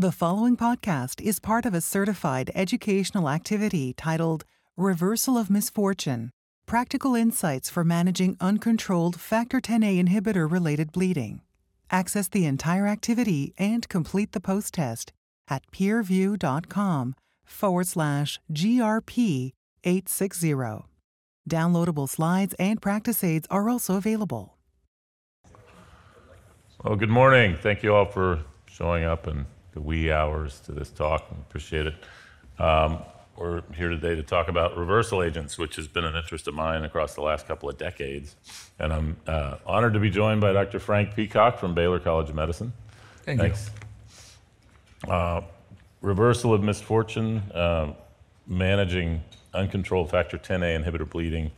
The following podcast is part of a certified educational activity titled Reversal of Misfortune Practical Insights for Managing Uncontrolled Factor 10A Inhibitor Related Bleeding. Access the entire activity and complete the post test at peerview.com forward slash GRP 860. Downloadable slides and practice aids are also available. Well, good morning. Thank you all for showing up in the wee hours to this talk. Appreciate it. Um, we're here today to talk about reversal agents, which has been an interest of mine across the last couple of decades. And I'm uh, honored to be joined by Dr. Frank Peacock from Baylor College of Medicine. Thank Thanks. Uh, reversal of misfortune, uh, managing uncontrolled factor 10A inhibitor bleeding,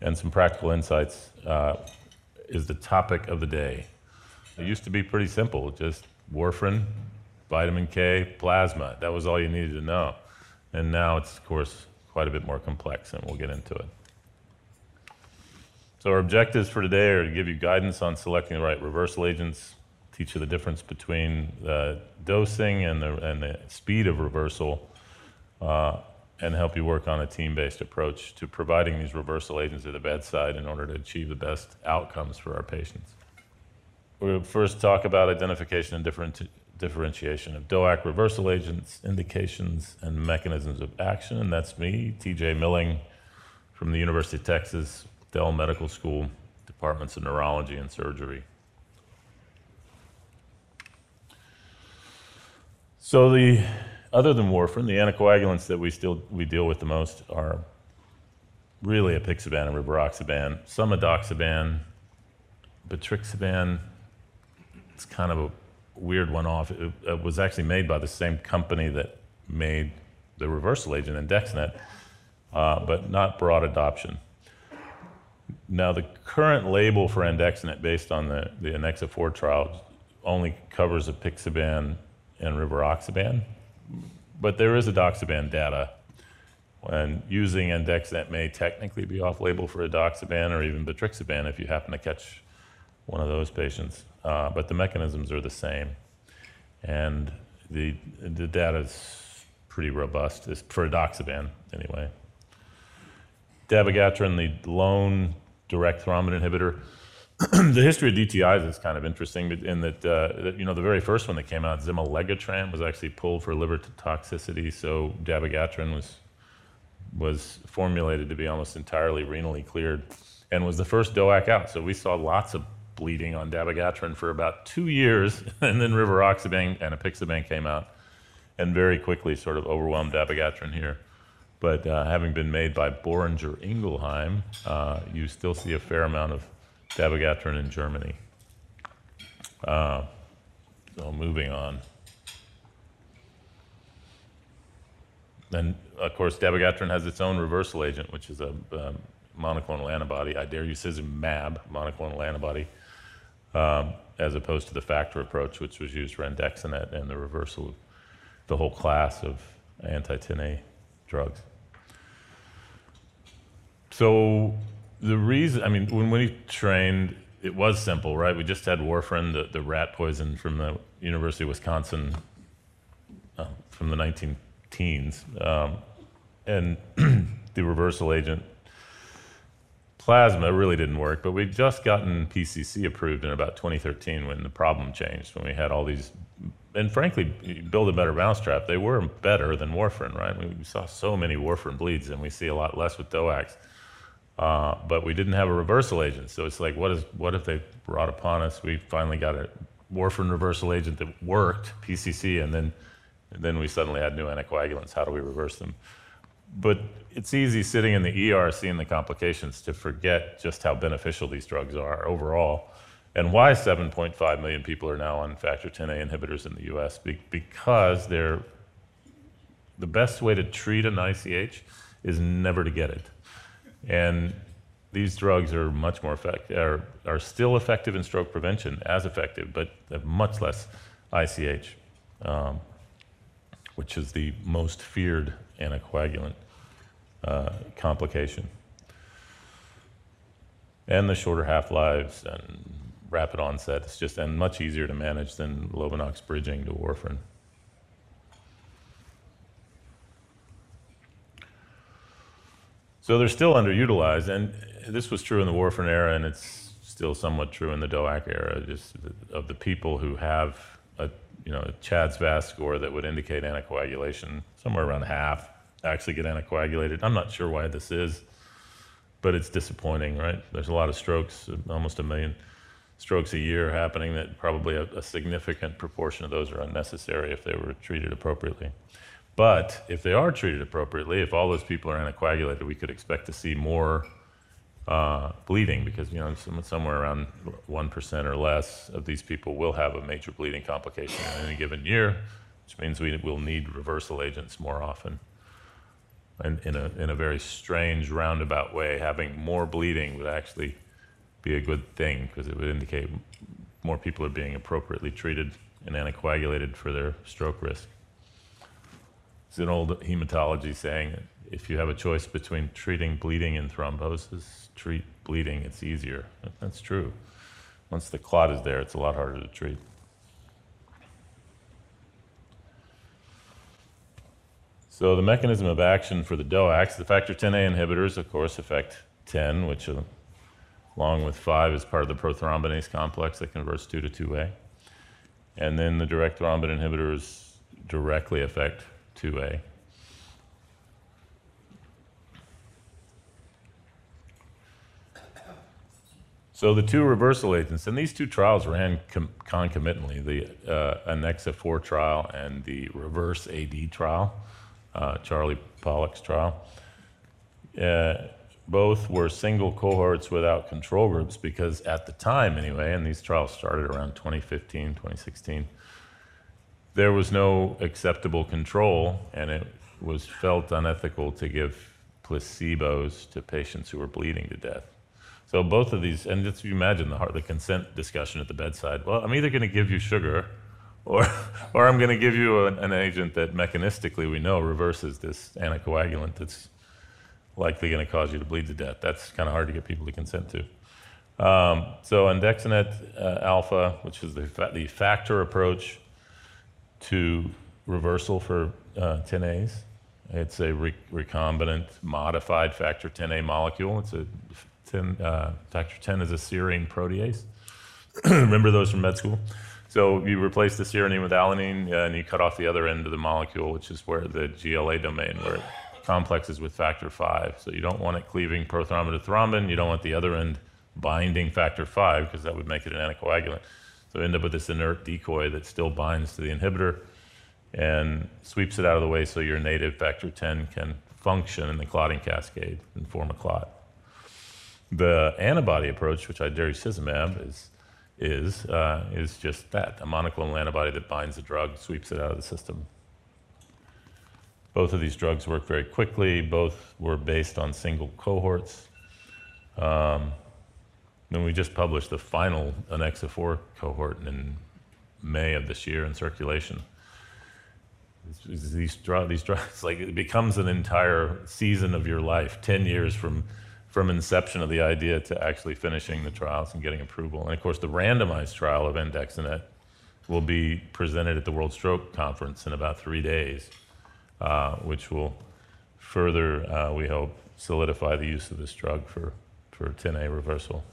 and some practical insights uh, is the topic of the day. It used to be pretty simple, just warfarin, vitamin K, plasma. That was all you needed to know. And now it's, of course, quite a bit more complex, and we'll get into it. So, our objectives for today are to give you guidance on selecting the right reversal agents, teach you the difference between the dosing and the, and the speed of reversal, uh, and help you work on a team based approach to providing these reversal agents at the bedside in order to achieve the best outcomes for our patients. We'll first talk about identification and different, differentiation of DOAC reversal agents, indications, and mechanisms of action. And that's me, TJ Milling from the University of Texas, Dell Medical School, Departments of Neurology and Surgery. So the other than warfarin, the anticoagulants that we still we deal with the most are really apixaban and rivaroxaban, some edoxaban, betrixaban. It's kind of a weird one off. It, it, was actually made by the same company that made the reversal agent Andexanet, uh, but not broad adoption. Now, the current label for Andexanet, based on the, the Annexa 4 trial, only covers apixaban and rivaroxaban, but there is edoxaban data. And using Andexanet may technically be off label for edoxaban or even betrixaban if you happen to catch one of those patients. Uh, but the mechanisms are the same. And the, the data is pretty robust, it's for edoxaban anyway. Dabigatran, the lone direct thrombin inhibitor. the history of DTIs is kind of interesting in that, uh, that, you know, the very first one that came out, ximelagatran, was actually pulled for liver toxicity. So dabigatran was, was formulated to be almost entirely renally cleared and was the first DOAC out. So we saw lots of bleeding on dabigatran for about two years, and then rivaroxaban and apixaban came out and very quickly sort of overwhelmed dabigatran here. But uh, having been made by Boehringer Ingelheim, uh, you still see a fair amount of dabigatran in Germany. Uh, so moving on. Then, of course, dabigatran has its own reversal agent, which is a um, monoclonal antibody, idarucizumab, monoclonal antibody, um, as opposed to the factor approach, which was used for andexanet and the reversal of the whole class of anti-10A drugs. So the reason, I mean, when we trained, it was simple, right? We just had warfarin, the, the rat poison from the University of Wisconsin uh, from the 19 teens, um, and the reversal agent plasma really didn't work, but we'd just gotten PCC approved in about 2013 when the problem changed, when we had all these, and frankly, build a better mousetrap. They were better than warfarin, right? We saw so many warfarin bleeds, and we see a lot less with DOACs. Uh, but we didn't have a reversal agent, so it's like, what is, what if they brought upon us? We finally got a warfarin reversal agent that worked, PCC, and then, and then we suddenly had new anticoagulants. How do we reverse them? But it's easy sitting in the ER seeing the complications to forget just how beneficial these drugs are overall and why 7.5 million people are now on factor 10A inhibitors in the US Be- because they're the best way to treat an ICH is never to get it. And these drugs are much more effective, are, are still effective in stroke prevention, as effective, but have much less ICH, um, which is the most feared anticoagulant uh, complication. And the shorter half lives and rapid onset, it's just and much easier to manage than Lovenox bridging to warfarin. So they're still underutilized, and this was true in the warfarin era, and it's still somewhat true in the DOAC era, just of the people who have a you know CHADS VAS score that would indicate anticoagulation, somewhere around half actually get anticoagulated. I'm not sure why this is, but it's disappointing, right? There's a lot of strokes, almost a million strokes a year happening. That probably a, a significant proportion of those are unnecessary if they were treated appropriately. But if they are treated appropriately, if all those people are anticoagulated, we could expect to see more uh, bleeding because you know somewhere around one percent or less of these people will have a major bleeding complication in any given year, which means we will need reversal agents more often. And in a in a very strange roundabout way, having more bleeding would actually be a good thing because it would indicate more people are being appropriately treated and anticoagulated for their stroke risk. It's an old hematology saying that if you have a choice between treating bleeding and thrombosis, treat bleeding, it's easier. That's true. Once the clot is there, it's a lot harder to treat. So the mechanism of action for the DOACs, the factor 10A inhibitors, of course, affect 10, which uh, along with 5 is part of the prothrombinase complex that converts 2 to 2A. And then the direct thrombin inhibitors directly affect 2A. So the two reversal agents, and these two trials ran com- concomitantly, the uh, Annexa 4 trial and the reverse AD trial, uh, Charlie Pollack's trial. Uh, both were single cohorts without control groups because at the time anyway, and these trials started around 2015, 2016, there was no acceptable control, and it was felt unethical to give placebos to patients who were bleeding to death. So both of these, and just you imagine the, heart, the consent discussion at the bedside. Well, I'm either going to give you sugar, or, or I'm going to give you a, an agent that mechanistically we know reverses this anticoagulant that's likely going to cause you to bleed to death. That's kind of hard to get people to consent to. Um, so andexanet uh, alpha, which is the, fa- the factor approach, to reversal for uh, 10As. It's a re- recombinant modified factor 10A molecule. It's a 10, uh, factor 10 is a serine protease. Remember those from med school? So you replace the serine with alanine uh, and you cut off the other end of the molecule, which is where the GLA domain, where it complexes with factor 5. So you don't want it cleaving prothrombin to thrombin. You don't want the other end binding factor 5 because that would make it an anticoagulant. So end up with this inert decoy that still binds to the inhibitor and sweeps it out of the way so your native factor 10 can function in the clotting cascade and form a clot. The antibody approach, which idarucizumab is, is, uh, is just that a monoclonal antibody that binds the drug, sweeps it out of the system. Both of these drugs work very quickly. Both were based on single cohorts. Um, and we just published the final Annexa 4 cohort in May of this year in circulation. These, drugs, these drugs, like it becomes an entire season of your life, 10 years from, from inception of the idea to actually finishing the trials and getting approval. And of course, the randomized trial of andexanet will be presented at the World Stroke Conference in about three days, uh, which will further, uh, we hope, solidify the use of this drug for, for 10A reversal.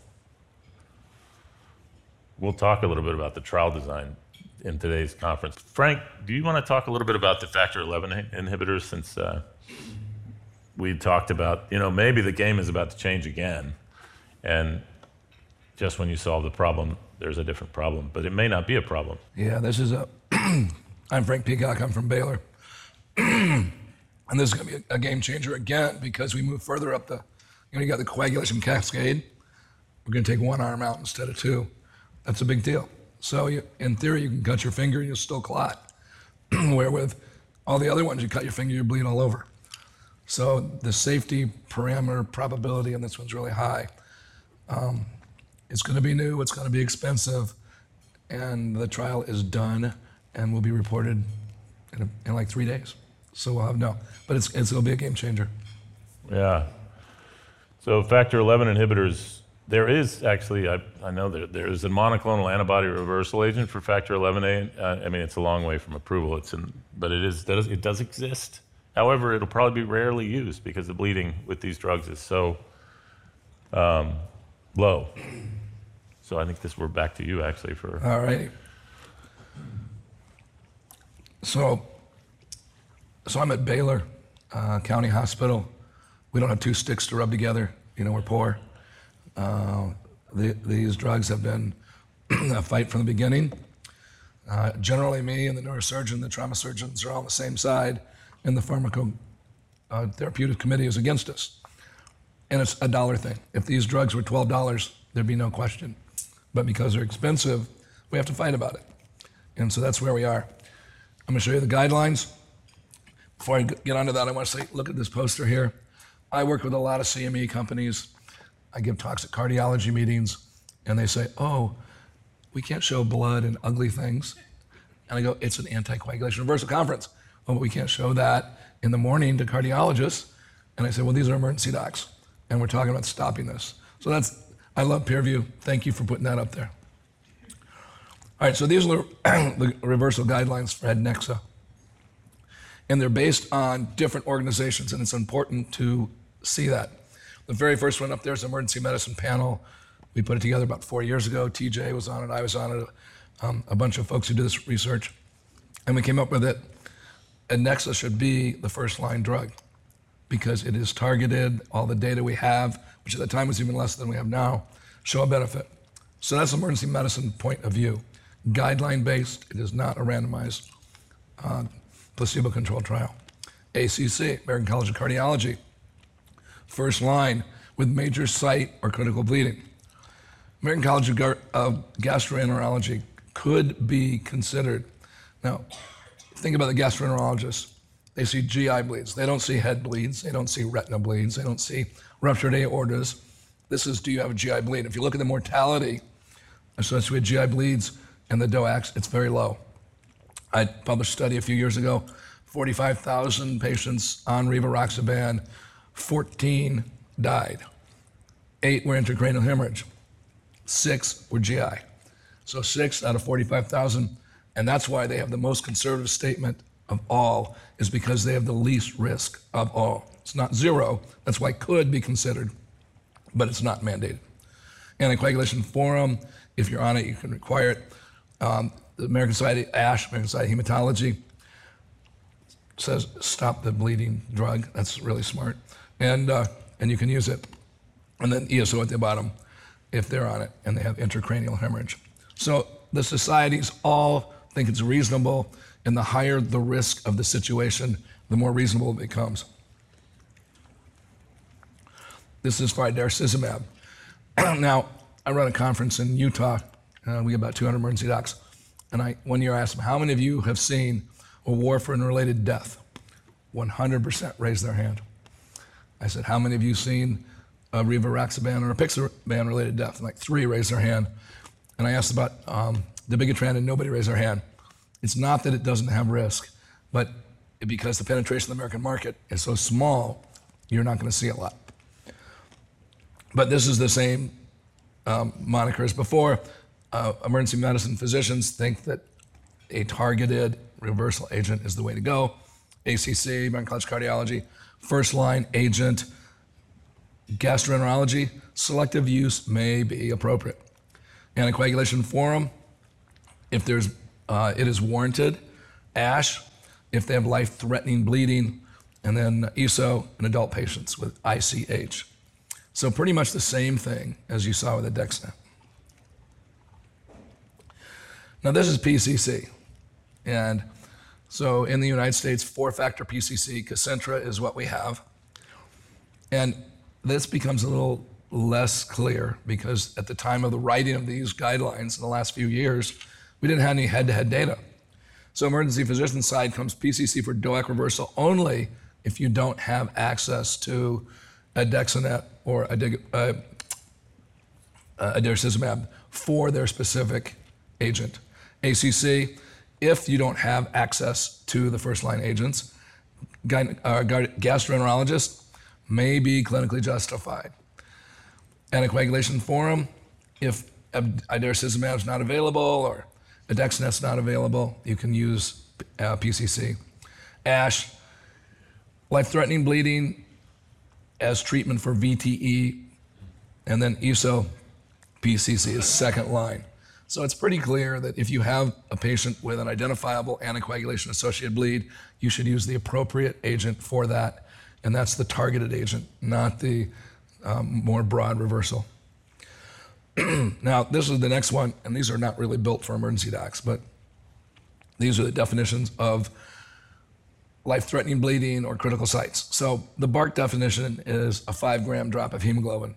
We'll talk a little bit about the trial design in today's conference. Frank, do you want to talk a little bit about the factor 11 inhibitors since uh, we talked about, you know, maybe the game is about to change again. And just when you solve the problem, there's a different problem, but it may not be a problem. Yeah, this is a. I'm Frank Peacock. I'm from Baylor. and this is going to be a game changer again because we move further up the. You know, you got the coagulation cascade. We're going to take one arm out instead of two. That's a big deal. So you, in theory, you can cut your finger and you'll still clot. Where with all the other ones, you cut your finger, you bleed all over. So the safety parameter probability on this one's really high. Um, it's going to be new. It's going to be expensive, and the trial is done and will be reported in, a, in like three days. So we'll have no, but it's, it's going to be a game changer. Yeah. So factor 11 inhibitors there is actually, I, I know that there is a monoclonal antibody reversal agent for factor 11A. Uh, I mean, it's a long way from approval. It's in, but it is it does exist, However, it'll probably be rarely used because the bleeding with these drugs is so um, low. So I think this we're back to you actually for All right. So, so I'm at Baylor uh, County Hospital. We don't have two sticks to rub together. You know, we're poor. Uh, the, these drugs have been a fight from the beginning. Uh, generally, me and the neurosurgeon, the trauma surgeons are all on the same side, and the pharmaco uh, committee is against us. And it's a dollar thing. If these drugs were $12, there'd be no question. But because they're expensive, we have to fight about it. And so that's where we are. I'm going to show you the guidelines. Before I get onto that, I want to say, look at this poster here. I work with a lot of CME companies. I give talks at cardiology meetings, and they say, oh, we can't show blood and ugly things. And I go, it's an anticoagulation reversal conference. Well, we can't show that in the morning to cardiologists. And I said, well, these are emergency docs, and we're talking about stopping this. So that's, I love PeerView. Thank you for putting that up there. All right, so these are the, reversal guidelines for Andexxa. And they're based on different organizations, and it's important to see that. The very first one up there is emergency medicine panel. We put it together about four years ago. TJ was on it, I was on it, um, a bunch of folks who do this research. And we came up with it. Andexxa should be the first line drug because it is targeted. All the data we have, which at the time was even less than we have now, show a benefit. So that's emergency medicine point of view. Guideline based, it is not a randomized uh, placebo controlled trial. ACC, American College of Cardiology, first line with major site or critical bleeding. American College of, Gar- of Gastroenterology could be considered. Now, think about the gastroenterologists. They see GI bleeds. They don't see head bleeds. They don't see retina bleeds. They don't see ruptured aortas. This is do you have a GI bleed? If you look at the mortality associated with GI bleeds and the DOACs, it's very low. I published a study a few years ago 45,000 patients on rivaroxaban, 14 died. Eight were intracranial hemorrhage, six were GI. So six out of 45,000. And that's why they have the most conservative statement of all, is because they have the least risk of all. It's not zero. That's why it could be considered, but it's not mandated. Anticoagulation forum, if you're on it, you can require it. Um, the American Society, ASH, American Society of Hematology, says stop the bleeding drug. That's really smart. And, uh, and you can use it. And then ESO at the bottom if they're on it and they have intracranial hemorrhage. So the societies all think it's reasonable, and the higher the risk of the situation, the more reasonable it becomes. This is for idarucizumab. now, I run a conference in Utah. Uh, we have about 200 emergency docs. And I, one year I asked them, how many of you have seen a warfarin-related death? 100% raised their hand. I said, how many of you seen a rivaroxaban or a apixaban-related death? And like three raised their hand. And I asked about um, dabigatran, and nobody raised their hand. It's not that it doesn't have risk, but because the penetration of the American market is so small, you're not going to see a lot. But this is the same um, moniker as before. Uh, emergency medicine physicians think that a targeted reversal agent is the way to go. ACC, American College of Cardiology, first line agent, gastroenterology, selective use may be appropriate. Anticoagulation forum, if there's, uh, it is warranted. ASH, if they have life threatening bleeding. And then ESO in adult patients with ICH. So, pretty much the same thing as you saw with the Dexnet. Now, this is PCC. And so in the United States, four factor PCC, Kcentra is what we have. And this becomes a little less clear because at the time of the writing of these guidelines in the last few years, we didn't have any head to head data. So, emergency physician side comes PCC for DOAC reversal only if you don't have access to a Dexanet or a, uh, a Idarucizumab for their specific agent. ACC, if you don't have access to the first line agents, uh, gastroenterologist may be clinically justified. Anticoagulation forum, if idarucizumab is not available or is not available, you can use uh, PCC. ASH, life-threatening bleeding as treatment for VTE, and then ESO PCC is second line. So it's pretty clear that if you have a patient with an identifiable anticoagulation associated bleed, you should use the appropriate agent for that. And that's the targeted agent, not the um, more broad reversal. now, this is the next one, and these are not really built for emergency docs, but these are the definitions of life threatening bleeding or critical sites. So the BARC definition is a five gram drop of hemoglobin.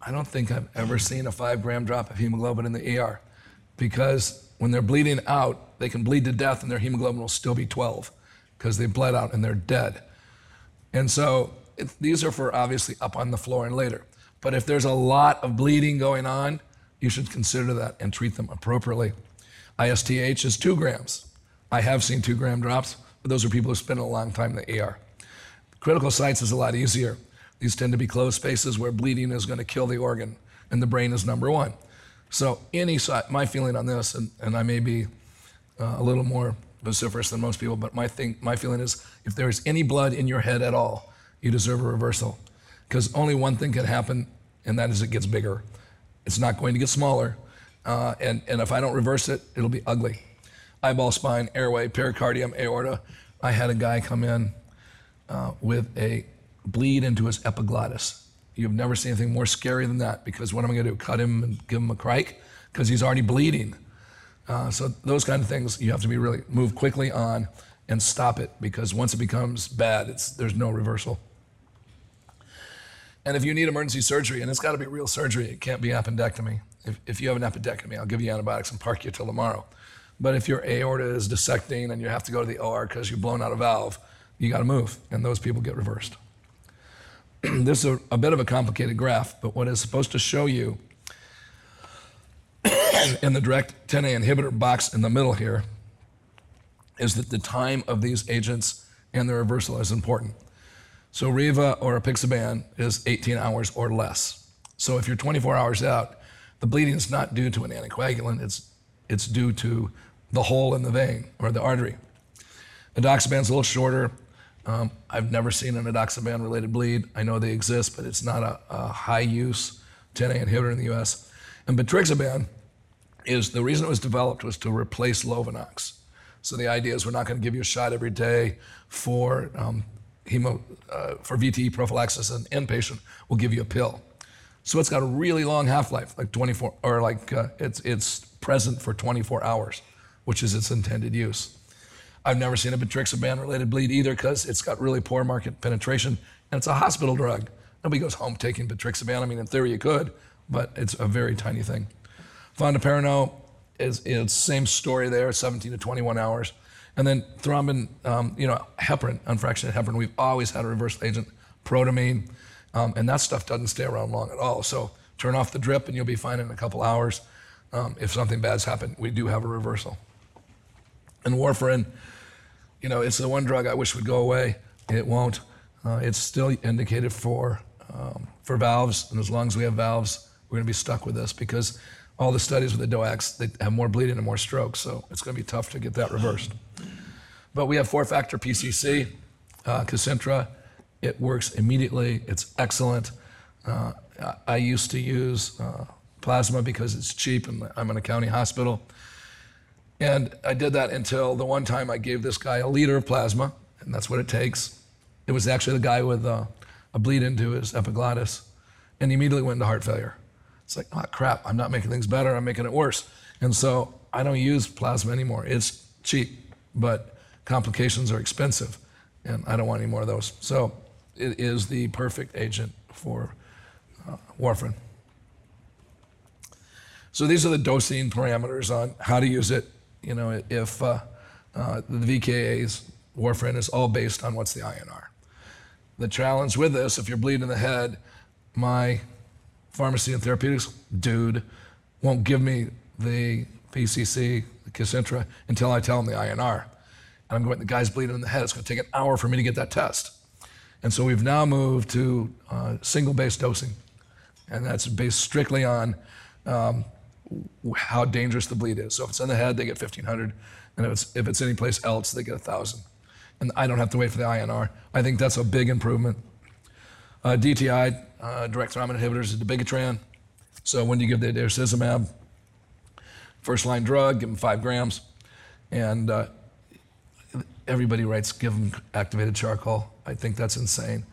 I don't think I've ever seen a five gram drop of hemoglobin in the ER because when they're bleeding out, they can bleed to death and their hemoglobin will still be 12 because they bled out and they're dead. And so it, these are for obviously up on the floor and later. But if there's a lot of bleeding going on, you should consider that and treat them appropriately. ISTH is two grams. I have seen two gram drops, but those are people who spend a long time in the ER. Critical sites is a lot easier. These tend to be closed spaces where bleeding is going to kill the organ, and the brain is number one. So, any site, my feeling on this, and, and I may be uh, a little more vociferous than most people, but my, thing, my feeling is if there is any blood in your head at all, you deserve a reversal. Because only one thing can happen, and that is it gets bigger. It's not going to get smaller. Uh, and, and if I don't reverse it, it'll be ugly. Eyeball, spine, airway, pericardium, aorta. I had a guy come in uh, with a bleed into his epiglottis. You've never seen anything more scary than that because what am I going to do? Cut him and give him a crike? Because he's already bleeding. Uh, so those kind of things you have to be really move quickly on and stop it because once it becomes bad, it's, there's no reversal. And if you need emergency surgery, and it's got to be real surgery, it can't be appendectomy. If, if you have an appendectomy, I'll give you antibiotics and park you till tomorrow. But if your aorta is dissecting and you have to go to the OR because you've blown out a valve, you got to move, and those people get reversed. this is a, a, bit of a complicated graph, but what is supposed to show you in the direct 10A inhibitor box in the middle here is that the time of these agents and their reversal is important. So Riva or apixaban is 18 hours or less. So if you're 24 hours out, the bleeding is not due to an anticoagulant, it's, it's due to the hole in the vein or the artery. Edoxaban's a little shorter, um, I've never seen an edoxaban related bleed. I know they exist, but it's not a, a high use 10A inhibitor in the US. And Betrixaban is the reason it was developed was to replace Lovenox. So the idea is we're not going to give you a shot every day for um, hemo, uh, for VTE prophylaxis. An inpatient will give you a pill. So it's got a really long half-life, like 24, or like uh, it's it's present for 24 hours, which is its intended use. I've never seen a Betrixaban related bleed either because it's got really poor market penetration and it's a hospital drug. Nobody goes home taking Betrixaban. I mean, in theory, you could, but it's a very tiny thing. Fondaparinux is, is same story there, 17 to 21 hours. And then thrombin, um, you know, heparin, unfractionated heparin, we've always had a reversal agent, protamine, um, and that stuff doesn't stay around long at all. So turn off the drip and you'll be fine in a couple hours. Um, if something bad's happened, we do have a reversal. And warfarin, you know, it's the one drug I wish would go away. It won't. Uh, it's still indicated for um, for valves, and as long as we have valves, we're going to be stuck with this because all the studies with the DOACs they have more bleeding and more strokes, so it's going to be tough to get that reversed. But we have four-factor PCC, uh. It works immediately. It's excellent. Uh, I used to use uh, plasma because it's cheap, and I'm in a county hospital. And I did that until the one time I gave this guy a liter of plasma, and that's what it takes. It was actually the guy with uh, a bleed into his epiglottis, and he immediately went into heart failure. It's like, oh crap, I'm not making things better, I'm making it worse. And so I don't use plasma anymore. It's cheap, but complications are expensive, and I don't want any more of those. So it is the perfect agent for uh, warfarin. So these are the dosing parameters on how to use it you know, if uh, uh, the VKA's warfarin is all based on what's the INR. The challenge with this, if you're bleeding in the head, my pharmacy and therapeutics dude won't give me the PCC, the Kcentra, until I tell him the INR. And I'm going, the guy's bleeding in the head. It's going to take an hour for me to get that test. And so we've now moved to uh, single base dosing. And that's based strictly on um, how dangerous the bleed is. So if it's in the head, they get 1,500. And if it's, if it's any place else, they get 1,000. and I don't have to wait for the INR. I think that's a big improvement. Uh, DTI, uh, direct thrombin inhibitors, is dabigatran. So when you give the idarucizumab? First line drug, give them five grams. And uh, everybody writes, give them activated charcoal. I think that's insane.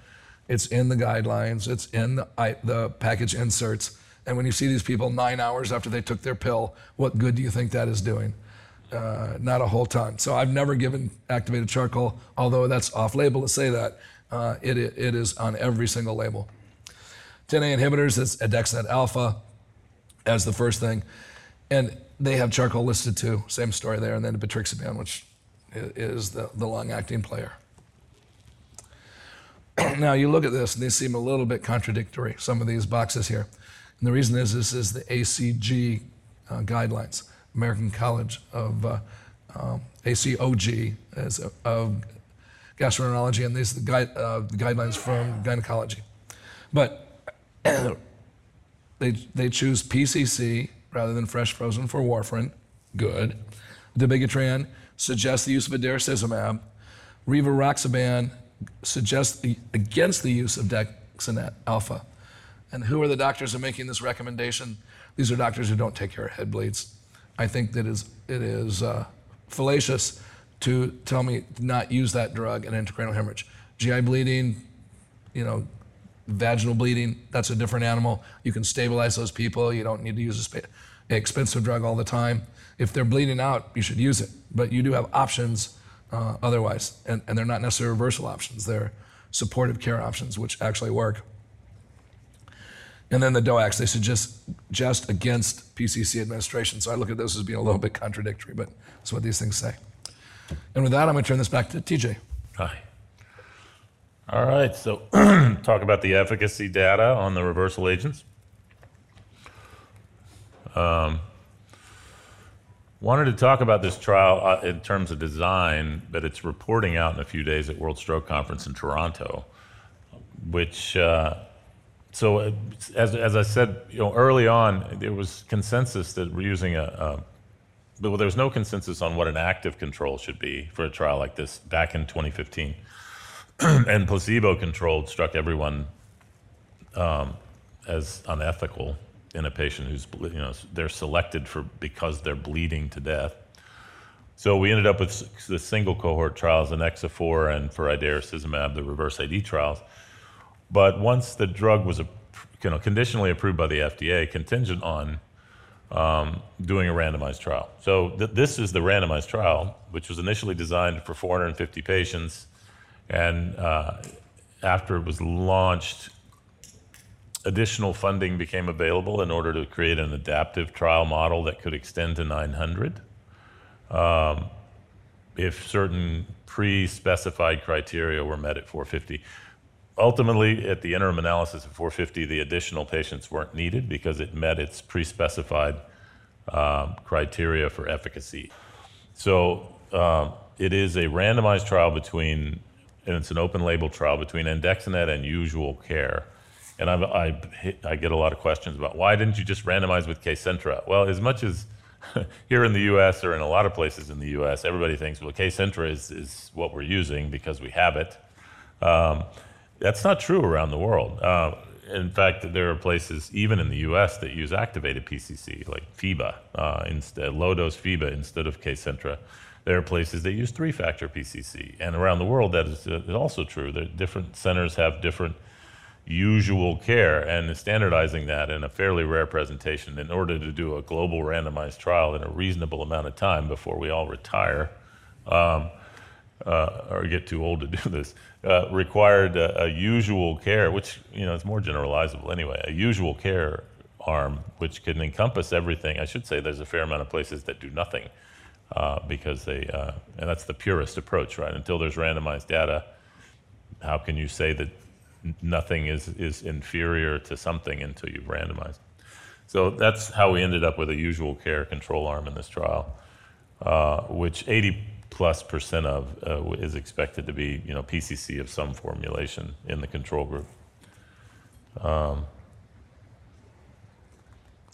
It's in the guidelines, it's in the, I, the package inserts. And when you see these people nine hours after they took their pill, what good do you think that is doing? Uh, not a whole ton. So I've never given activated charcoal, although that's off label to say that. Uh, it, it is on every single label. 10A inhibitors, it's andexanet alpha as the first thing. And they have charcoal listed too, same story there. And then betrixaban, which is the, the long acting player. now you look at this, and these seem a little bit contradictory, some of these boxes here. And the reason is this is the ACG uh, guidelines, American College of uh, um, ACOG as a, of gastroenterology, and these are the, guide, uh, the guidelines from gynecology. But they, they choose PCC rather than fresh frozen for warfarin. Good. Dabigatran suggests the use of idarucizumab. Rivaroxaban suggests the, against the use of dexanet alpha. And who are the doctors who are making this recommendation? These are doctors who don't take care of head bleeds. I think that is, it is uh, fallacious to tell me not use that drug in intracranial hemorrhage. GI bleeding, you know, vaginal bleeding, that's a different animal. You can stabilize those people. You don't need to use an expensive drug all the time. If they're bleeding out, you should use it. But you do have options uh, otherwise, and, and they're not necessarily reversal options. They're supportive care options, which actually work. And then the DOACs, they suggest just against PCC administration. So I look at this as being a little bit contradictory, but that's what these things say. And with that, I'm going to turn this back to TJ. Hi. All right, so talk about the efficacy data on the reversal agents. Um, wanted to talk about this trial uh, in terms of design, but it's reporting out in a few days at World Stroke Conference in Toronto, which uh, so uh, as, as I said, you know, early on, there was consensus that we're using a, a well, there was no consensus on what an active control should be for a trial like this back in 2015. and placebo controlled struck everyone um, as unethical in a patient who's, you know, they're selected for because they're bleeding to death. So we ended up with the single cohort trials, the Annexa 4 and for idarucizumab, the reverse AD trials. But once the drug was you know, conditionally approved by the FDA, contingent on um, doing a randomized trial. So th- this is the randomized trial, which was initially designed for 450 patients, and uh, after it was launched, additional funding became available in order to create an adaptive trial model that could extend to 900. Um, if certain pre-specified criteria were met at 450 ultimately, at the interim analysis of 450, the additional patients weren't needed because it met its pre-specified um, criteria for efficacy. So um, it is a randomized trial between, and it's an open label trial between andexanet and usual care. And I've, I, I get a lot of questions about why didn't you just randomize with Kcentra? Well, as much as here in the U.S. or in a lot of places in the U.S., everybody thinks, well, Kcentra is, is what we're using because we have it. Um, that's not true around the world. Uh, in fact, there are places, even in the US, that use activated PCC, like FEIBA, uh, instead, low dose FEIBA instead of Kcentra. There are places that use three factor PCC. And around the world, that is, uh, also true. That different centers have different usual care, and standardizing that in a fairly rare presentation in order to do a global randomized trial in a reasonable amount of time before we all retire. Um, uh, or get too old to do this, uh, required a, a, usual care, which you know is more generalizable anyway. A usual care arm, which can encompass everything. I should say there's a fair amount of places that do nothing uh, because they, uh, and that's the purest approach, right? Until there's randomized data, how can you say that nothing is is inferior to something until you've randomized? So that's how we ended up with a usual care control arm in this trial, uh, which 80 plus percent of uh, is expected to be, you know, PCC of some formulation in the control group. Um,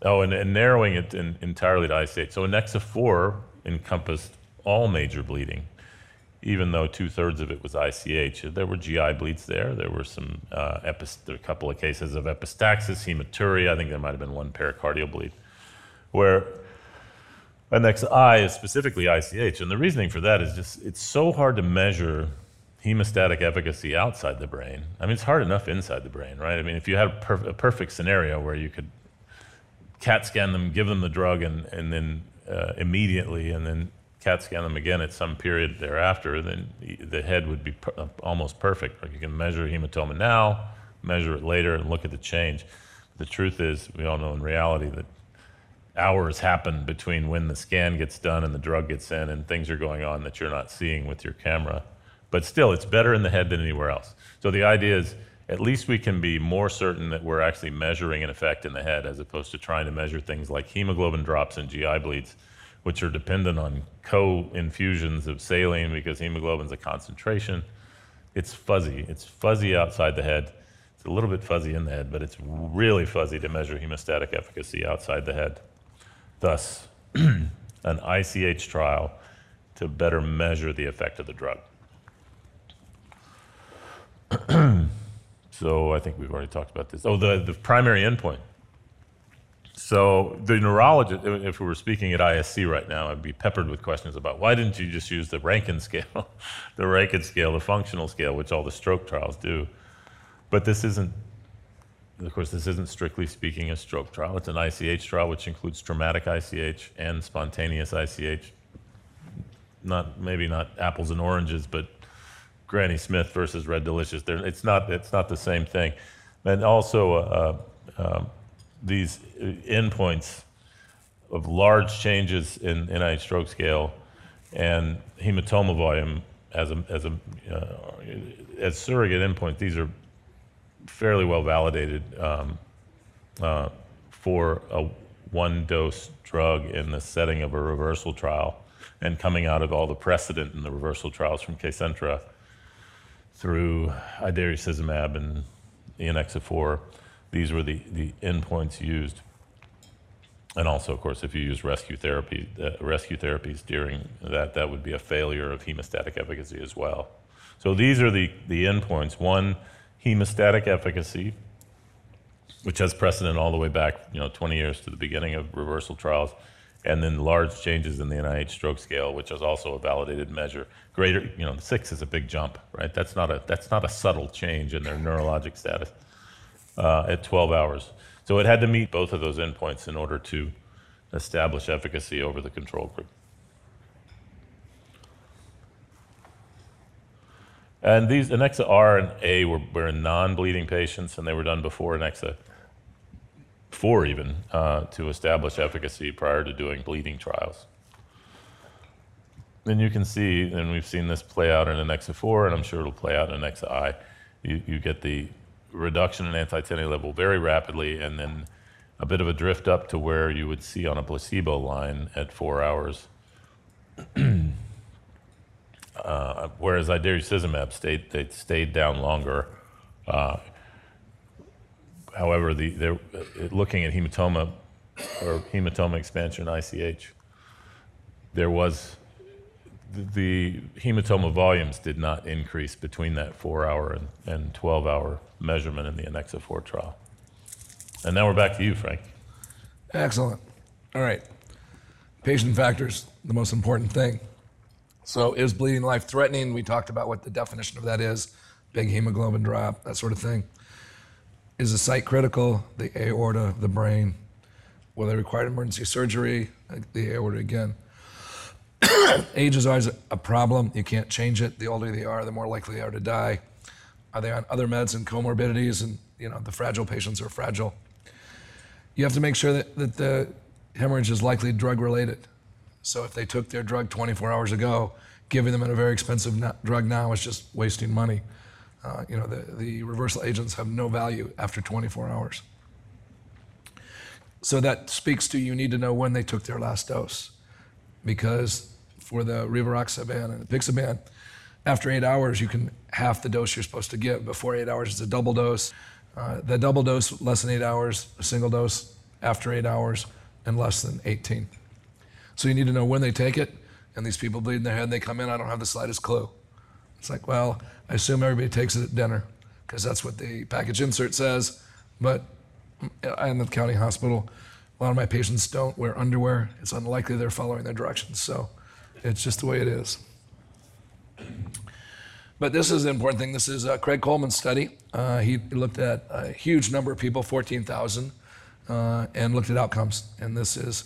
oh, and, and, narrowing it in, entirely to ICH. So in Nexa 4 encompassed all major bleeding. even though two thirds of it was ICH. There were GI bleeds there. There were some uh, epi- there were a couple of cases of epistaxis, hematuria. I think there might have been one pericardial bleed, where ANNEXA-I is specifically ICH, and the reasoning for that is just it's so hard to measure hemostatic efficacy outside the brain. I mean, it's hard enough inside the brain, right? I mean, if you had a, perf- a perfect scenario where you could CAT scan them, give them the drug, and, and then uh, immediately, and then CAT scan them again at some period thereafter, then the head would be per- uh, almost perfect. Like you can measure hematoma now, measure it later, and look at the change. The truth is, we all know in reality that hours happen between when the scan gets done and the drug gets in, and things are going on that you're not seeing with your camera. But still, it's better in the head than anywhere else. So the idea is at least we can be more certain that we're actually measuring an effect in the head as opposed to trying to measure things like hemoglobin drops and GI bleeds, which are dependent on co infusions of saline because hemoglobin's a concentration. It's fuzzy. It's fuzzy outside the head. It's a little bit fuzzy in the head, but it's really fuzzy to measure hemostatic efficacy outside the head. Thus, an ICH trial to better measure the effect of the drug. so I think we've already talked about this. Oh, the, the primary endpoint. So the neurologist, if we were speaking at ISC right now, I'd be peppered with questions about why didn't you just use the Rankin scale, the Rankin scale, the functional scale, which all the stroke trials do. But this isn't, of course, this isn't strictly speaking a stroke trial. It's an ICH trial, which includes traumatic ICH and spontaneous ICH. Not maybe not apples and oranges, but Granny Smith versus Red Delicious. They're, it's not it's not the same thing. And also, uh, uh, these endpoints of large changes in NIH stroke scale and hematoma volume as a as a uh, as surrogate endpoint. These are fairly well validated um, uh, for a one dose drug in the setting of a reversal trial and coming out of all the precedent in the reversal trials from Kcentra through idarucizumab and ENX4. These were the, the endpoints used. And also, of course, if you use rescue therapy, uh, rescue therapies during that, that would be a failure of hemostatic efficacy as well. So these are the, the endpoints. One, hemostatic efficacy, which has precedent all the way back, you know, 20 years to the beginning of reversal trials and then large changes in the NIH stroke scale, which is also a validated measure. Greater, you know, six is a big jump, right? That's not a that's not a subtle change in their neurologic status uh, at 12 hours. So it had to meet both of those endpoints in order to establish efficacy over the control group. And these ANNEXA R and A were, were in non-bleeding patients, and they were done before ANNEXA four even, uh, to establish efficacy prior to doing bleeding trials. And you can see, and we've seen this play out in ANNEXA 4, and I'm sure it'll play out in ANNEXA I. You, you get the reduction in anti-10A level very rapidly, and then a bit of a drift up to where you would see on a placebo line at four hours. uh, whereas idarucizumab stayed, they stayed down longer. Uh, However, the, uh, looking at hematoma or hematoma expansion ICH. There was the hematoma volumes did not increase between that four hour and, and 12 hour measurement in the ANNEXA 4 trial. And now we're back to you, Frank. Excellent. All right. Patient factors, the most important thing. So, is bleeding life threatening? We talked about what the definition of that is big hemoglobin drop, that sort of thing. Is the site critical? The aorta, the brain? Will they require emergency surgery? The aorta again. Age is always a problem. You can't change it. The older they are, the more likely they are to die. Are they on other meds and comorbidities? And you know, the fragile patients are fragile. You have to make sure that, that the hemorrhage is likely drug related. So if they took their drug 24 hours ago, giving them a very expensive drug now is just wasting money. Uh, you know, the, the reversal agents have no value after 24 hours. So that speaks to you need to know when they took their last dose. Because for the rivaroxaban and the apixaban, after eight hours, you can half the dose you're supposed to give. Before eight hours, it's a double dose. Uh, the double dose, less than eight hours, a single dose after eight hours, and less than 18. So you need to know when they take it and these people bleed in their head, and they come in, I don't have the slightest clue. It's like, well, I assume everybody takes it at dinner because that's what the package insert says. But in the county hospital, a lot of my patients don't wear underwear. It's unlikely they're following their directions. So it's just the way it is. But this is an important thing. This is uh, Craig Coleman's study. Uh, he looked at a huge number of people, 14,000, uh, and looked at outcomes. And this is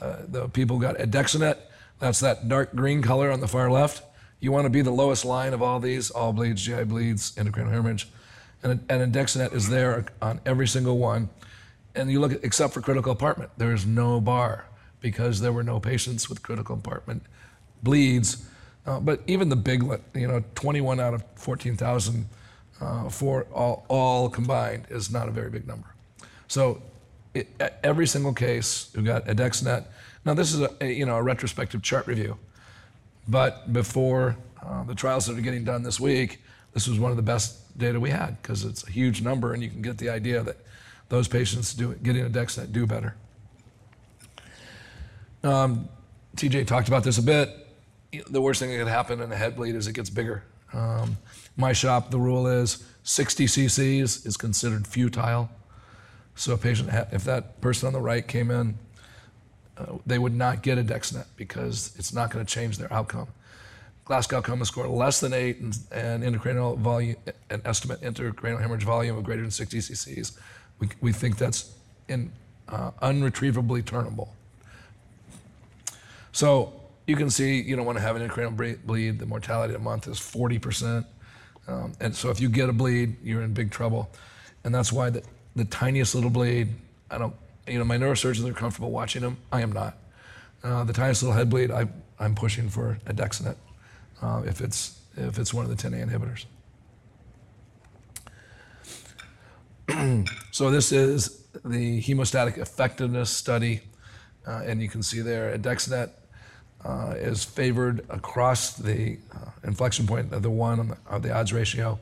uh, the people got Andexanet. That's that dark green color on the far left. You want to be the lowest line of all these, all bleeds, GI bleeds, intracranial hemorrhage. And, and Andexanet is there on every single one. And you look at, except for critical compartment, there's no bar because there were no patients with critical compartment bleeds. Uh, but even the big, you know, 21 out of 14,000 uh, for all, all combined is not a very big number. So it, every single case who got Andexanet, now this is a, a, you know a retrospective chart review, but before uh, the trials that are getting done this week, this was one of the best data we had because it's a huge number and you can get the idea that those patients do, getting Andexanet do better. Um, TJ talked about this a bit. The worst thing that could happen in a head bleed is it gets bigger. Um, my shop, the rule is 60 cc's is considered futile. So a patient, if that person on the right came in, uh, they would not get a Dexnet because it's not going to change their outcome. Glasgow Coma score less than eight and, and intracranial volume, an estimate intracranial hemorrhage volume of greater than 60 cc's. We, we think that's in, uh, unretrievably turnable. So you can see, you don't want to have an intracranial bleed. The mortality a month is 40%. Um, and so if you get a bleed, you're in big trouble. And that's why the, the tiniest little bleed, I don't, you know, my neurosurgeons are comfortable watching them. I am not. Uh, the tiniest little head bleed, I, I'm pushing for Andexanet uh, if, it's, if it's one of the 10A inhibitors. so this is the hemostatic effectiveness study, uh, and you can see there Andexanet uh, is favored across the uh, inflection point of the one of the, of the odds ratio.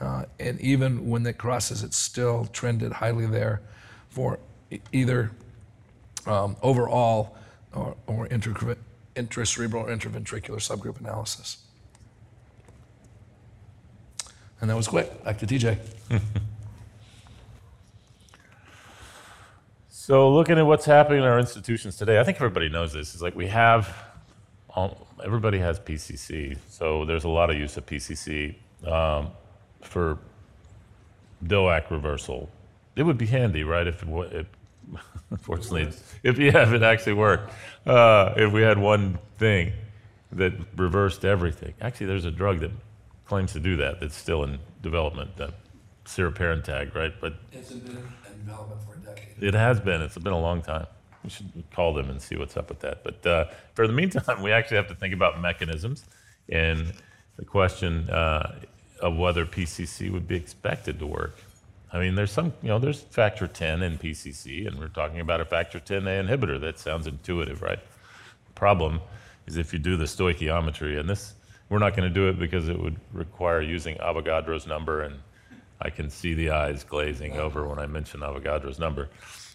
Uh, and even when it crosses, it's still trended highly there for either um, overall or, or intracerebral or intraventricular subgroup analysis. And that was quick. Back to TJ. so, looking at what's happening in our institutions today, I think everybody knows this. It's like we have, all, everybody has PCC. So, there's a lot of use of PCC. Um, for DOAC reversal. It would be handy, right? If it unfortunately, if yeah, if it actually worked, uh, if we had one thing that reversed everything. Actually, there's a drug that claims to do that. That's still in development. That tag, right? But it's been in development for a decade. It has been. It's been a long time. We should call them and see what's up with that. But uh, for the meantime, we actually have to think about mechanisms. And the question uh, of whether PCC would be expected to work. I mean, there's some, you know, there's factor 10 in PCC, and we're talking about a factor 10A inhibitor. That sounds intuitive, right? The problem is if you do the stoichiometry, and this, we're not going to do it because it would require using Avogadro's number, and I can see the eyes glazing over when I mention Avogadro's number.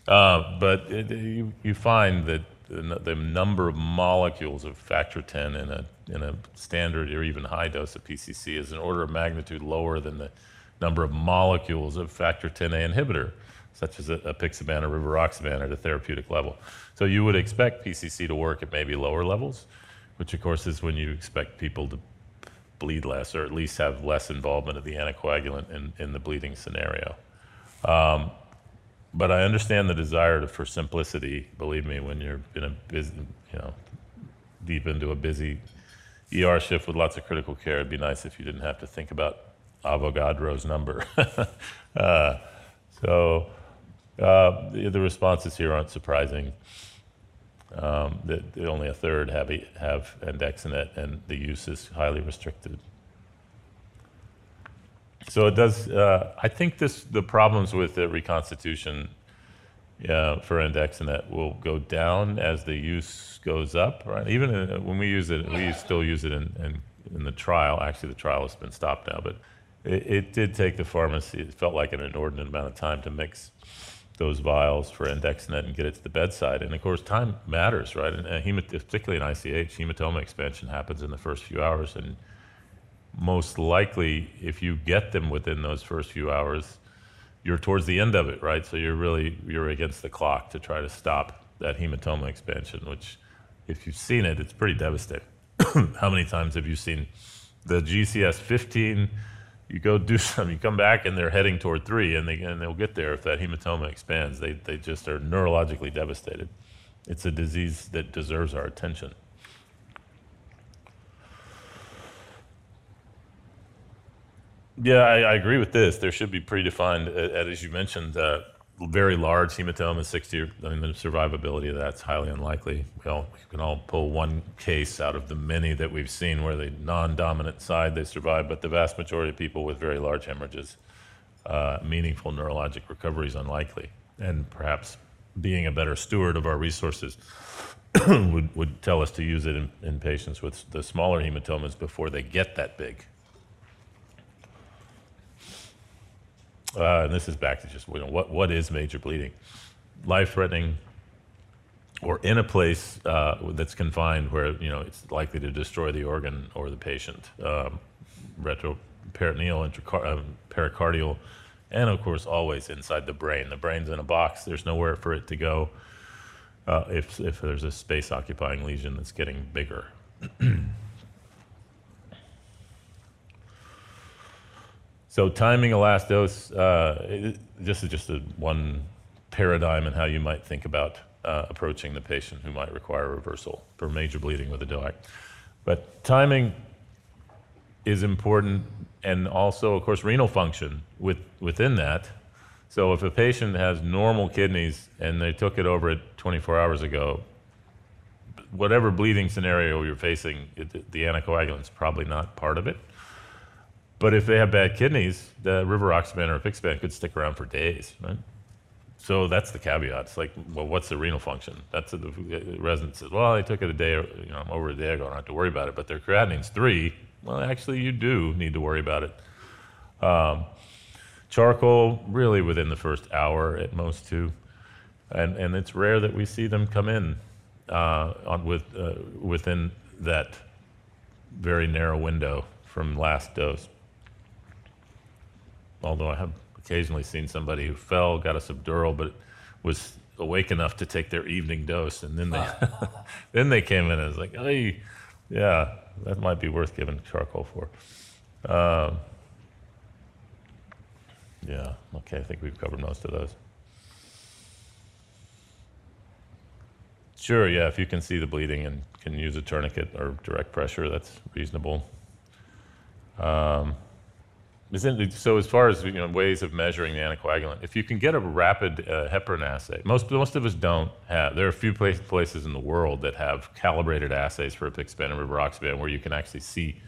Uh, but it, you, you find that the, the number of molecules of factor 10 in a, in a standard or even high dose of PCC is an order of magnitude lower than the number of molecules of factor 10A inhibitor, such as apixaban or rivaroxaban at a therapeutic level. So you would expect PCC to work at maybe lower levels, which of course is when you expect people to bleed less or at least have less involvement of the anticoagulant in, in the bleeding scenario. Um, but I understand the desire to, for simplicity. Believe me, when you're in a busy, you know, deep into a busy ER shift with lots of critical care, it'd be nice if you didn't have to think about Avogadro's number. uh, so uh, the, the, responses here aren't surprising. Um, that only a third have have Andexanet, and the use is highly restricted. So it does. Uh, I think this the problems with the reconstitution uh, for Andexanet will go down as the use goes up. Right. Even in, when we use it, we still use it in, in, in, the trial. Actually, the trial has been stopped now, but it, it, did take the pharmacy. It felt like an inordinate amount of time to mix those vials for andexanet and get it to the bedside. And of course, time matters, right? And uh, hemat- particularly in ICH, hematoma expansion happens in the first few hours. And most likely, if you get them within those first few hours, you're towards the end of it, right? So you're really you're against the clock to try to stop that hematoma expansion, which, if you've seen it, it's pretty devastating. How many times have you seen the GCS 15? You go do something, you come back, and they're heading toward three, and they and they'll get there if that hematoma expands. They they just are neurologically devastated. It's a disease that deserves our attention. Yeah, I, I, agree with this. There should be predefined, as you mentioned, uh, very large hematoma, 60, I mean, the survivability of that's highly unlikely. We, all, we can all pull one case out of the many that we've seen where the non-dominant side, they survive, but the vast majority of people with very large hemorrhages, uh, meaningful neurologic recovery is unlikely. And perhaps being a better steward of our resources would, would tell us to use it in, in patients with the smaller hematomas before they get that big. Uh, and this is back to just you know, what, what is major bleeding? Life threatening or in a place uh, that's confined where you know it's likely to destroy the organ or the patient. Um, retroperitoneal, um, pericardial, and of course always inside the brain. The brain's in a box. There's nowhere for it to go. Uh, if if there's a space occupying lesion that's getting bigger. So timing a last dose, uh, it, this is just a, one paradigm in how you might think about uh, approaching the patient who might require reversal for major bleeding with a DOAC. But timing is important, and also, of course, renal function with, within that. So if a patient has normal kidneys and they took it over at 24 hours ago, whatever bleeding scenario you're facing, it, the anticoagulant is probably not part of it. But if they have bad kidneys, the river rivaroxaban or apixaban could stick around for days, right? So that's the caveat. It's like, well, what's the renal function? That's the resident says, well, they took it a day, you know, over a day ago. I don't have to worry about it. But their creatinine's three. Well, actually, you do need to worry about it. Um, charcoal, really within the first hour at most two, and and it's rare that we see them come in uh, on, with uh, within that very narrow window from last dose although I have occasionally seen somebody who fell, got a subdural, but was awake enough to take their evening dose, and then they then they came in and was like, hey, yeah, that might be worth giving charcoal for. Um, yeah, okay, I think we've covered most of those. Sure, yeah, if you can see the bleeding and can use a tourniquet or direct pressure, that's reasonable. Um, so as far as you know, ways of measuring the anticoagulant, if you can get a rapid uh, heparin assay, most most of us don't have. There are a few place, places in the world that have calibrated assays for apixaban and rivaroxaban where you can actually see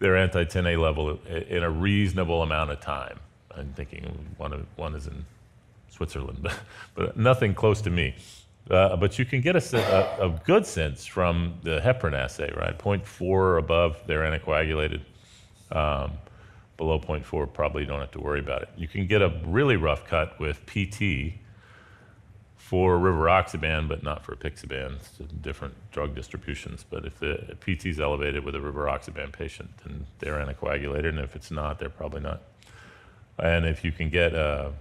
their anti-10A level in a reasonable amount of time. I'm thinking one of, one is in Switzerland, but, but nothing close to me. Uh, but you can get a, a, a, good sense from the heparin assay, right? 0.4 or above, they're anticoagulated. Um, below 0.4, probably don't have to worry about it. You can get a really rough cut with PT for rivaroxaban, but not for apixaban. It's different drug distributions. But if the PT is elevated with a rivaroxaban patient, then they're anticoagulated, and if it's not, they're probably not. And if you can get a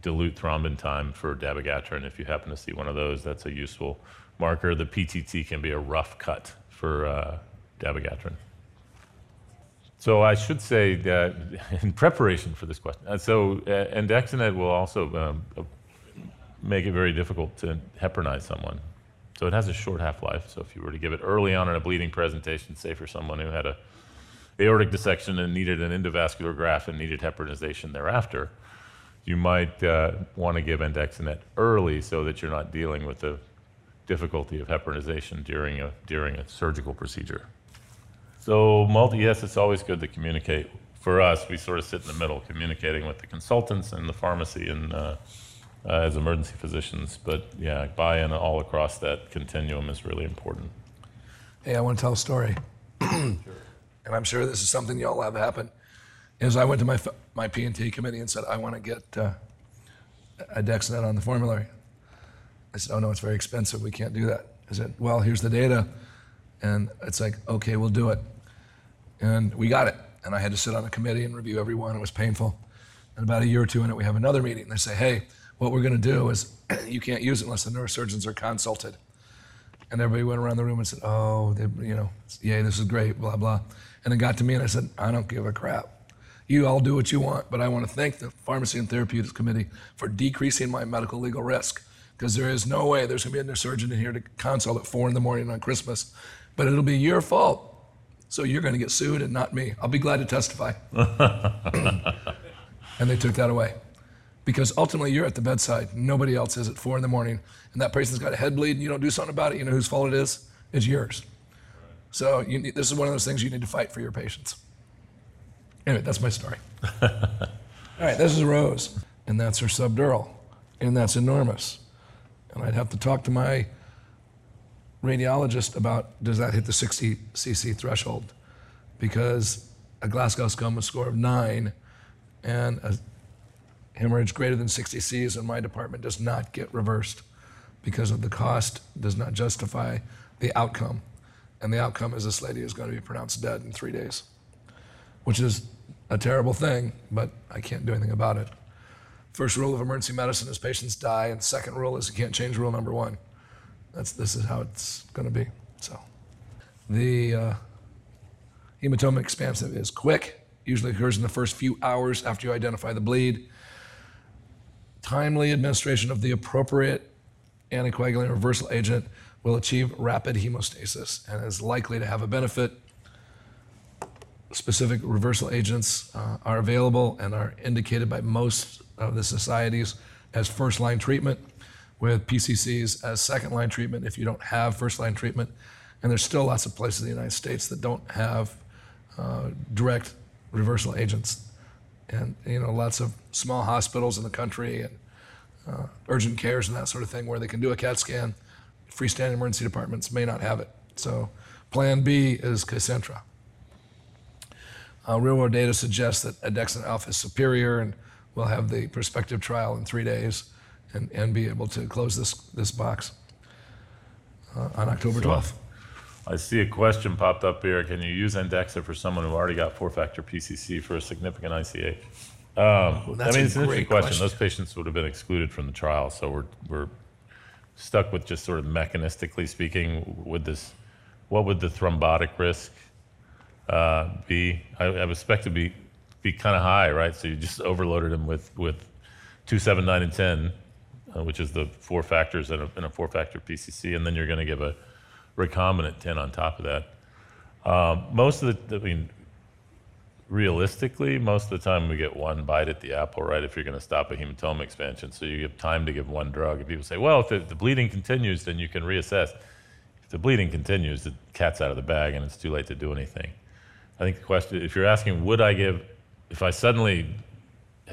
dilute thrombin time for dabigatran, if you happen to see one of those, that's a useful marker. The PTT can be a rough cut for uh, dabigatran. So I should say that in preparation for this question, uh, so uh, andexanet will also um, uh, make it very difficult to heparinize someone. So it has a short half-life. So if you were to give it early on in a bleeding presentation, say for someone who had a aortic dissection and needed an endovascular graft and needed heparinization thereafter, you might uh, want to give andexanet early so that you're not dealing with the difficulty of heparinization during a, during a surgical procedure. So multi, yes, it's always good to communicate. For us, we sort of sit in the middle, communicating with the consultants and the pharmacy and uh, uh, as emergency physicians. But yeah, buy-in all across that continuum is really important. Hey, I want to tell a story, sure. and I'm sure this is something y'all have happen. Is I went to my my P&T committee and said I want to get uh, Dexnet on the formulary. I said, oh no, it's very expensive. We can't do that. I said, well, here's the data. And it's like, okay, we'll do it. And we got it. And I had to sit on a committee and review every one. It was painful. And about a year or two in it, we have another meeting. They say, hey, what we're going to do is you can't use it unless the neurosurgeons are consulted. And everybody went around the room and said, oh, they, you know, yay, this is great, blah, blah. And it got to me and I said, I don't give a crap. You all do what you want, but I want to thank the Pharmacy and Therapeutics Committee for decreasing my medical legal risk because there is no way there's going to be a neurosurgeon in here to consult at four in the morning on Christmas. But it'll be your fault. So you're going to get sued and not me. I'll be glad to testify. and they took that away. Because ultimately you're at the bedside. Nobody else is at four in the morning. And that person's got a head bleed and you don't do something about it. You know whose fault it is? It's yours. So need, this is one of those things you need to fight for your patients. Anyway, that's my story. All right, this is Rose. And that's her subdural. And that's enormous. And I'd have to talk to my radiologist about does that hit the 60 cc threshold? Because a Glasgow Coma score of nine and a hemorrhage greater than 60 Cs in my department does not get reversed because of the cost does not justify the outcome. And the outcome is this lady is going to be pronounced dead in three days, which is a terrible thing, but I can't do anything about it. First rule of emergency medicine is patients die, and second rule is you can't change rule number one. That's, this is how it's going to be. So, the uh, hematoma expansive is quick, usually occurs in the first few hours after you identify the bleed. Timely administration of the appropriate anticoagulant reversal agent will achieve rapid hemostasis and is likely to have a benefit. Specific reversal agents uh, are available and are indicated by most of the societies as first line treatment with PCCs as second line treatment if you don't have first line treatment. And there's still lots of places in the United States that don't have uh, direct reversal agents. And, you know, lots of small hospitals in the country and uh, urgent cares and that sort of thing where they can do a CAT scan. Freestanding emergency departments may not have it. So plan B is Kcentra. Uh, real world data suggests that Andexanet alpha is superior and we'll have the prospective trial in three days and, and be able to close this, this box uh, on October 12th. I see a question popped up here. Can you use Andexxa for someone who already got four-factor PCC for a significant ICH? Um, That's I mean, a it's an interesting question. question. Those patients would have been excluded from the trial, so we're, we're stuck with just sort of mechanistically speaking, would this, what would the thrombotic risk uh, be? I, I would expect to be, be kind of high, right? So you just overloaded them with, with two, seven, nine, and 10, uh, which is the four factors in a, in a four-factor PCC, and then you're going to give a recombinant 10 on top of that. Um, most of the, I mean, realistically, most of the time we get one bite at the apple, right? If you're going to stop a hematoma expansion, so you have time to give one drug. And people say, well, if the, the bleeding continues, then you can reassess. If the bleeding continues, the cat's out of the bag, and it's too late to do anything. I think the question, if you're asking, would I give, if I suddenly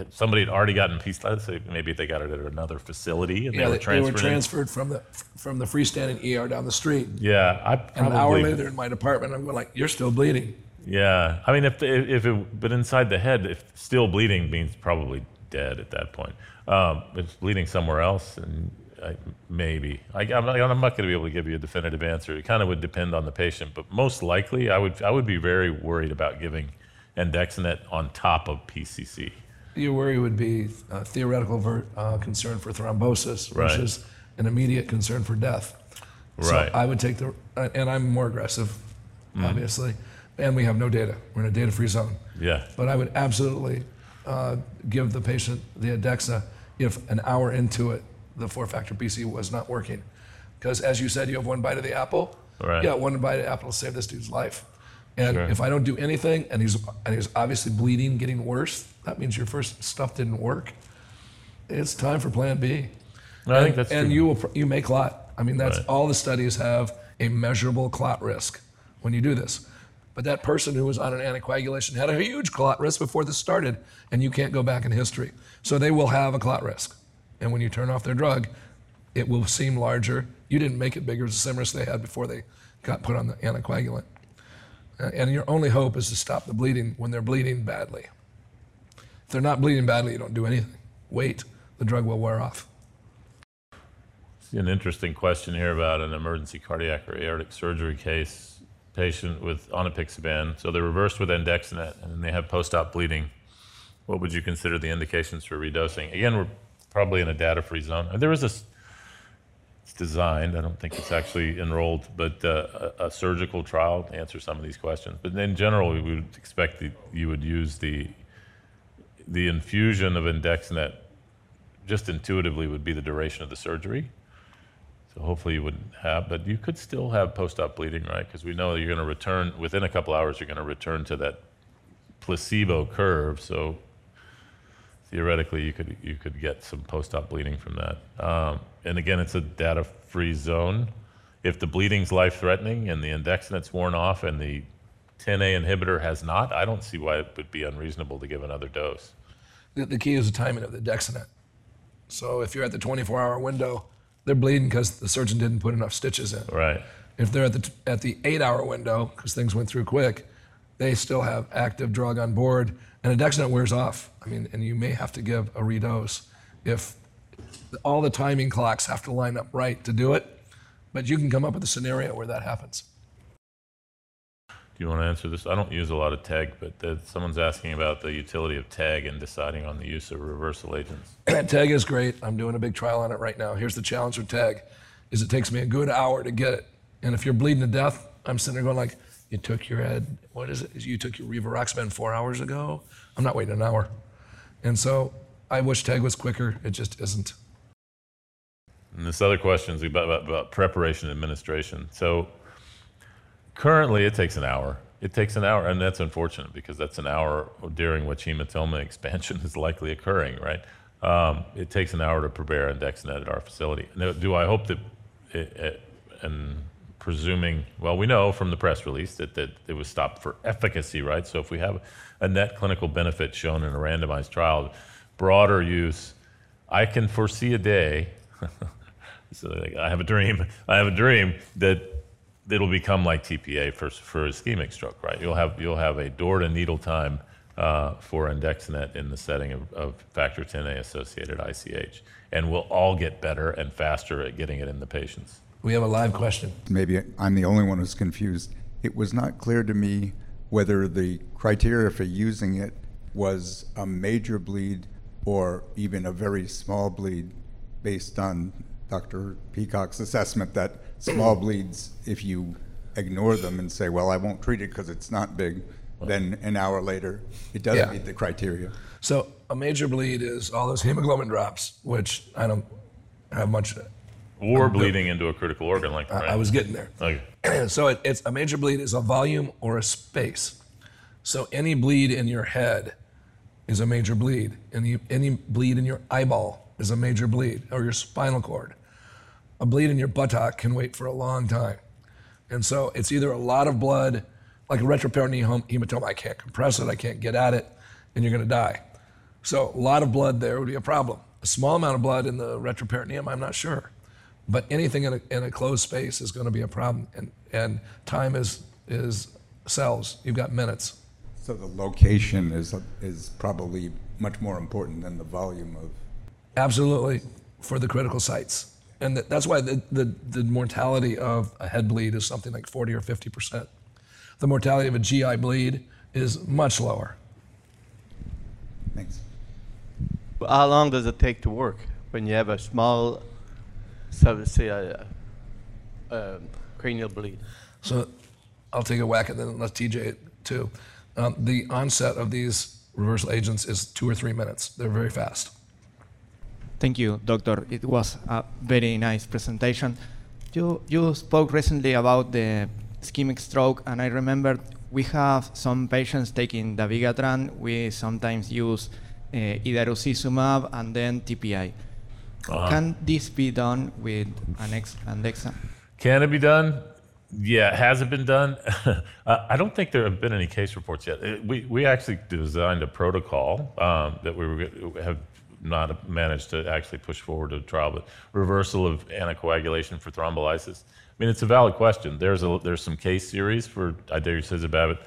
somebody had already gotten peace, let's say maybe they got it at another facility and Yeah, they were they, they were transferred. from the from the freestanding ER down the street. yeah, I probably. an hour later, in my department. I'm going like, "You're still bleeding." Yeah, I mean, if if it, but inside the head, if still bleeding means probably dead at that point. Um, it's bleeding somewhere else, and I, maybe I, I'm not, I'm not going to be able to give you a definitive answer. It kind of would depend on the patient, but most likely, I would I would be very worried about giving Andexanet on top of PCC. Your worry would be a theoretical ver- uh, concern for thrombosis Right. versus an immediate concern for death. Right. So. I would take the, uh, and I'm more aggressive, Mm-hmm. obviously, and we have no data. We're in a data-free zone. Yeah, But I would absolutely uh, give the patient the Andexxa if an hour into it, the four-factor PC was not working. Because as you said, you have one bite of the apple. Right. Yeah, one bite of the apple will save this dude's life. And Sure. if I don't do anything and he's and he's obviously bleeding, getting worse, that means your first stuff didn't work. It's time for Plan B. I think And- that's and true. you will you may clot. I mean, that's Right. all the studies have a measurable clot risk when you do this. But that person who was on an anticoagulation had a huge clot risk before this started, and you can't go back in history. So they will have a clot risk. And when you turn off their drug, it will seem larger. You didn't make it bigger. as the same risk they had before they got put on the anticoagulant. Uh, And your only hope is to stop the bleeding when they're bleeding badly. If they're not bleeding badly, you don't do anything. Wait the drug will wear off. An interesting question here about an emergency cardiac or aortic surgery case patient with on apixaban. So they're reversed with andexanet and they have post-op bleeding. What would you consider the indications for redosing? Again, we're probably in a data-free zone. There is a it's designed. I don't think it's actually enrolled, but uh, a, a, surgical trial to answer some of these questions. But in general, we would expect that you would use the the infusion of andexanet just intuitively would be the duration of the surgery. So hopefully you wouldn't have, but you could still have post-op bleeding, right? Because we know you're going to return within a couple hours. You're going to return to that placebo curve. So theoretically, you could you could get some post-op bleeding from that. Um, and again, it's a data-free zone. If the bleeding's life-threatening and the andexanet's worn off and the 10A inhibitor has not, I don't see why it would be unreasonable to give another dose. The, the key is the timing of the Dexanet. So if you're at the 24 hour window, they're bleeding because the surgeon didn't put enough stitches in. Right. If they're at the, at the eight hour window, because things went through quick, they still have active drug on board, and andexanet wears off. I mean, and you may have to give a redose if all the timing clocks have to line up right to do it. But you can come up with a scenario where that happens. Do you want to answer this? I don't use a lot of TEG, but someone's asking about the utility of TEG and deciding on the use of reversal agents. TEG is great. I'm doing a big trial on it right now. Here's the challenge with TEG is it takes me a good hour to get it. And if you're bleeding to death, I'm sitting there going like, you took your head, what is it? You took your rivaroxaban four hours ago? I'm not waiting an hour. And so I wish TEG was quicker. It just isn't. And this other question is about, about, about preparation and administration. So Currently, it takes an hour. It takes an hour, and that's unfortunate because that's an hour during which hematoma expansion is likely occurring, right? Um, it takes an hour to prepare andexanet at our facility. Now, do I hope that, it, it, and presuming, well, we know from the press release that, that it was stopped for efficacy, right? So if we have a net clinical benefit shown in a randomized trial, broader use, I can foresee a day. so I have a dream. I have a dream that it'll become like TPA for, for ischemic stroke, right? You'll have, you'll have a door to needle time uh, for andexanet in the setting of, of factor 10A associated ICH. And we'll all get better and faster at getting it in the patients. We have a live question. Maybe I'm the only one who's confused. It was not clear to me whether the criteria for using it was a major bleed or even a very small bleed based on Dr. Peacock's assessment that small bleeds, if you ignore them and say, well, I won't treat it because it's not big, then an hour later, it doesn't yeah. meet the criteria. So a major bleed is all those hemoglobin drops, which I don't have much. Uh, or bleeding into a critical organ like that. Right? I was getting there. Okay. so it, it's a major bleed is a volume or a space. So any bleed in your head is a major bleed. Any, any bleed in your eyeball is a major bleed, or your spinal cord a bleed in your buttock can wait for a long time. And so it's either a lot of blood, like a retroperitoneal hematoma, I can't compress it, I can't get at it, and you're going to die. So a lot of blood there would be a problem. A small amount of blood in the retroperitoneum, I'm not sure. But anything in a, in a closed space is going to be a problem. And, and time is, is cells. You've got minutes. So the location is, is probably much more important than the volume of. Absolutely, for the critical sites and that's why the, the, the, mortality of a head bleed is something like 40 or 50 percent. The mortality of a GI bleed is much lower. Thanks. How long does it take to work when you have a small, say, a, a cranial bleed? So I'll take a whack at it and let TJ too. Um, the onset of these reversal agents is two or three minutes. They're very fast. Thank you, doctor. It was a very nice presentation. You, you spoke recently about the ischemic stroke, and I remember we have some patients taking dabigatran. We sometimes use uh, idarucizumab and then TPI. Uh-huh. Can this be done with an Andexan? Can it be done? Yeah, has it been done? I don't think there have been any case reports yet. We, we actually designed a protocol um, that we were, have not managed to actually push forward a trial, but reversal of anticoagulation for thrombolysis. I mean, it's a valid question. There's a there's some case series for idarucizumab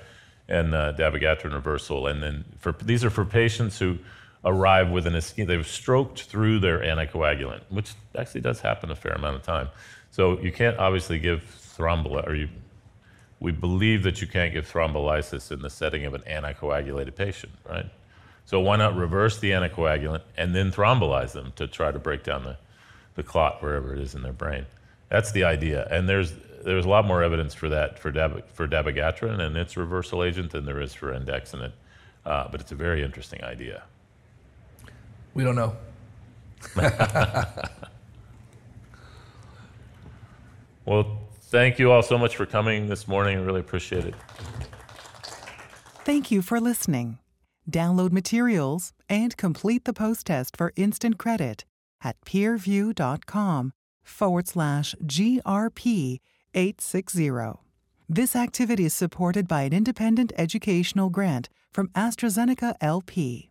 and uh, dabigatran reversal, and then for these are for patients who arrive with an ischemia. They've stroked through their anticoagulant, which actually does happen a fair amount of time. So you can't obviously give thrombolysis, or you, we believe that you can't give thrombolysis in the setting of an anticoagulated patient, right? So why not reverse the anticoagulant and then thrombolyze them to try to break down the, the clot wherever it is in their brain? That's the idea. And there's there's a lot more evidence for that for, dab, for dabigatran and its reversal agent than there is for andexanet. Uh, but it's a very interesting idea. We don't know. well, thank you all so much for coming this morning. I really appreciate it. Thank you for listening. Download materials and complete the post test for instant credit at peerview.com forward slash GRP 860. This activity is supported by an independent educational grant from AstraZeneca LP.